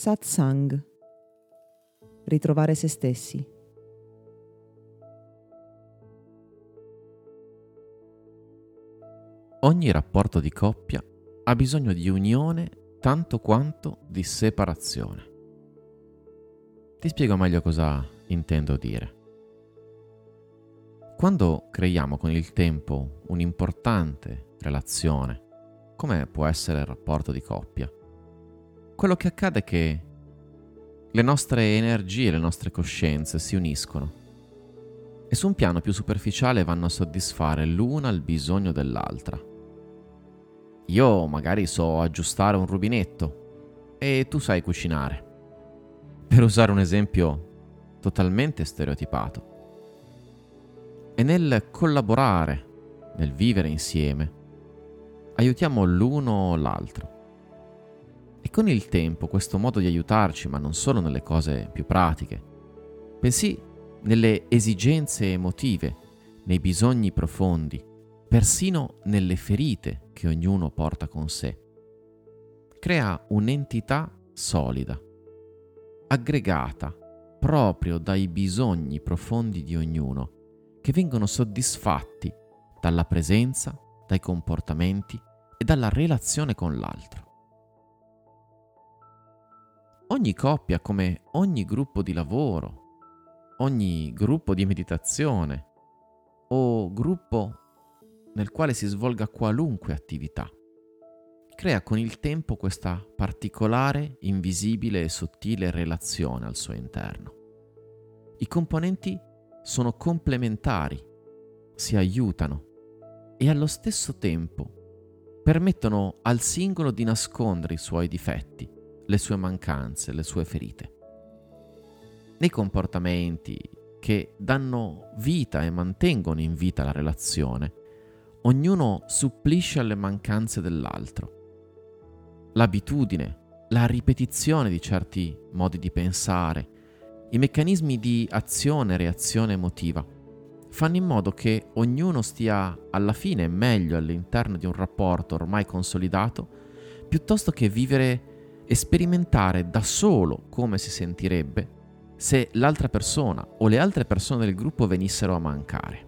Satsang. Ritrovare se stessi. Ogni rapporto di coppia ha bisogno di unione tanto quanto di separazione. Ti spiego meglio cosa intendo dire. Quando creiamo con il tempo un'importante relazione, come può essere il rapporto di coppia, quello che accade è che le nostre energie, le nostre coscienze si uniscono e su un piano più superficiale vanno a soddisfare l'una il bisogno dell'altra. Io magari so aggiustare un rubinetto e tu sai cucinare. Per usare un esempio totalmente stereotipato e nel collaborare, nel vivere insieme, aiutiamo l'uno l'altro. E con il tempo questo modo di aiutarci, ma non solo nelle cose più pratiche, bensì nelle esigenze emotive, nei bisogni profondi, persino nelle ferite che ognuno porta con sé, crea un'entità solida, aggregata proprio dai bisogni profondi di ognuno che vengono soddisfatti dalla presenza, dai comportamenti e dalla relazione con l'altro. Ogni coppia, come ogni gruppo di lavoro, ogni gruppo di meditazione o gruppo nel quale si svolga qualunque attività, crea con il tempo questa particolare, invisibile e sottile relazione al suo interno. I componenti sono complementari, si aiutano e allo stesso tempo permettono al singolo di nascondere i suoi difetti, le sue mancanze, le sue ferite. Nei comportamenti che danno vita e mantengono in vita la relazione, ognuno supplisce alle mancanze dell'altro. L'abitudine, la ripetizione di certi modi di pensare, i meccanismi di azione e reazione emotiva fanno in modo che ognuno stia alla fine meglio all'interno di un rapporto ormai consolidato, piuttosto che vivere e sperimentare da solo come si sentirebbe se l'altra persona o le altre persone del gruppo venissero a mancare.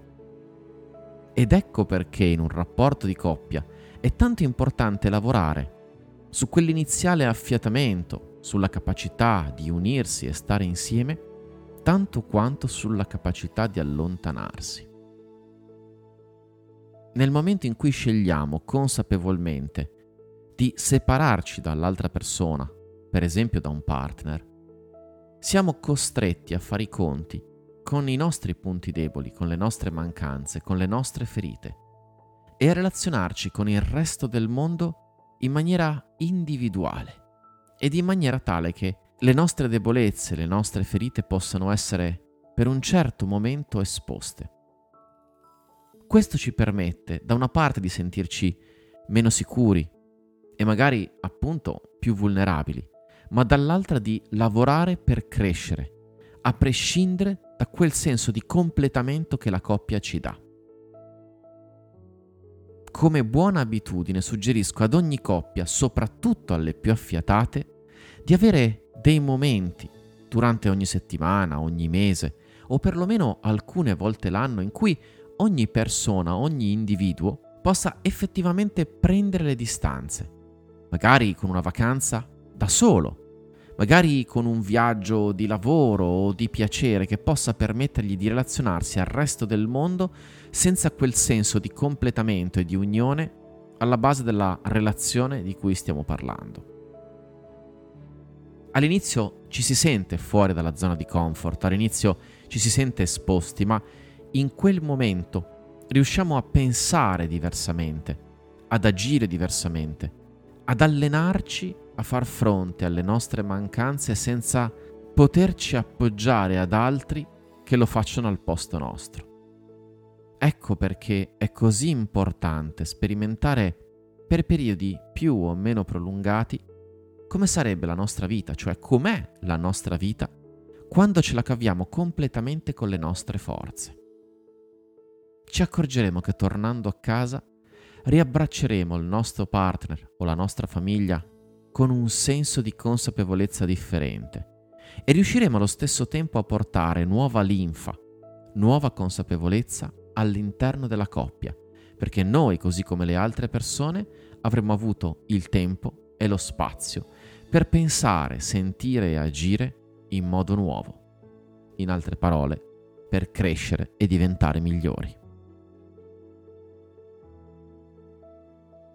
Ed ecco perché in un rapporto di coppia è tanto importante lavorare su quell'iniziale affiatamento, sulla capacità di unirsi e stare insieme, tanto quanto sulla capacità di allontanarsi. Nel momento in cui scegliamo consapevolmente di separarci dall'altra persona, per esempio da un partner, siamo costretti a fare i conti con i nostri punti deboli, con le nostre mancanze, con le nostre ferite e a relazionarci con il resto del mondo in maniera individuale ed in maniera tale che le nostre debolezze, le nostre ferite possano essere per un certo momento esposte. Questo ci permette da una parte di sentirci meno sicuri e magari appunto più vulnerabili, ma dall'altra di lavorare per crescere, a prescindere da quel senso di completamento che la coppia ci dà. Come buona abitudine suggerisco ad ogni coppia, soprattutto alle più affiatate, di avere dei momenti durante ogni settimana, ogni mese o perlomeno alcune volte l'anno in cui ogni persona, ogni individuo possa effettivamente prendere le distanze, magari con una vacanza da solo, magari con un viaggio di lavoro o di piacere che possa permettergli di relazionarsi al resto del mondo senza quel senso di completamento e di unione alla base della relazione di cui stiamo parlando. All'inizio ci si sente fuori dalla zona di comfort, all'inizio ci si sente esposti, ma in quel momento riusciamo a pensare diversamente, ad agire diversamente, ad allenarci a far fronte alle nostre mancanze senza poterci appoggiare ad altri che lo facciano al posto nostro. Ecco perché è così importante sperimentare per periodi più o meno prolungati come sarebbe la nostra vita, cioè com'è la nostra vita quando ce la caviamo completamente con le nostre forze. Ci accorgeremo che tornando a casa riabbracceremo il nostro partner o la nostra famiglia con un senso di consapevolezza differente e riusciremo allo stesso tempo a portare nuova linfa, nuova consapevolezza all'interno della coppia, perché noi, così come le altre persone, avremo avuto il tempo e lo spazio per pensare, sentire e agire in modo nuovo. In altre parole, per crescere e diventare migliori.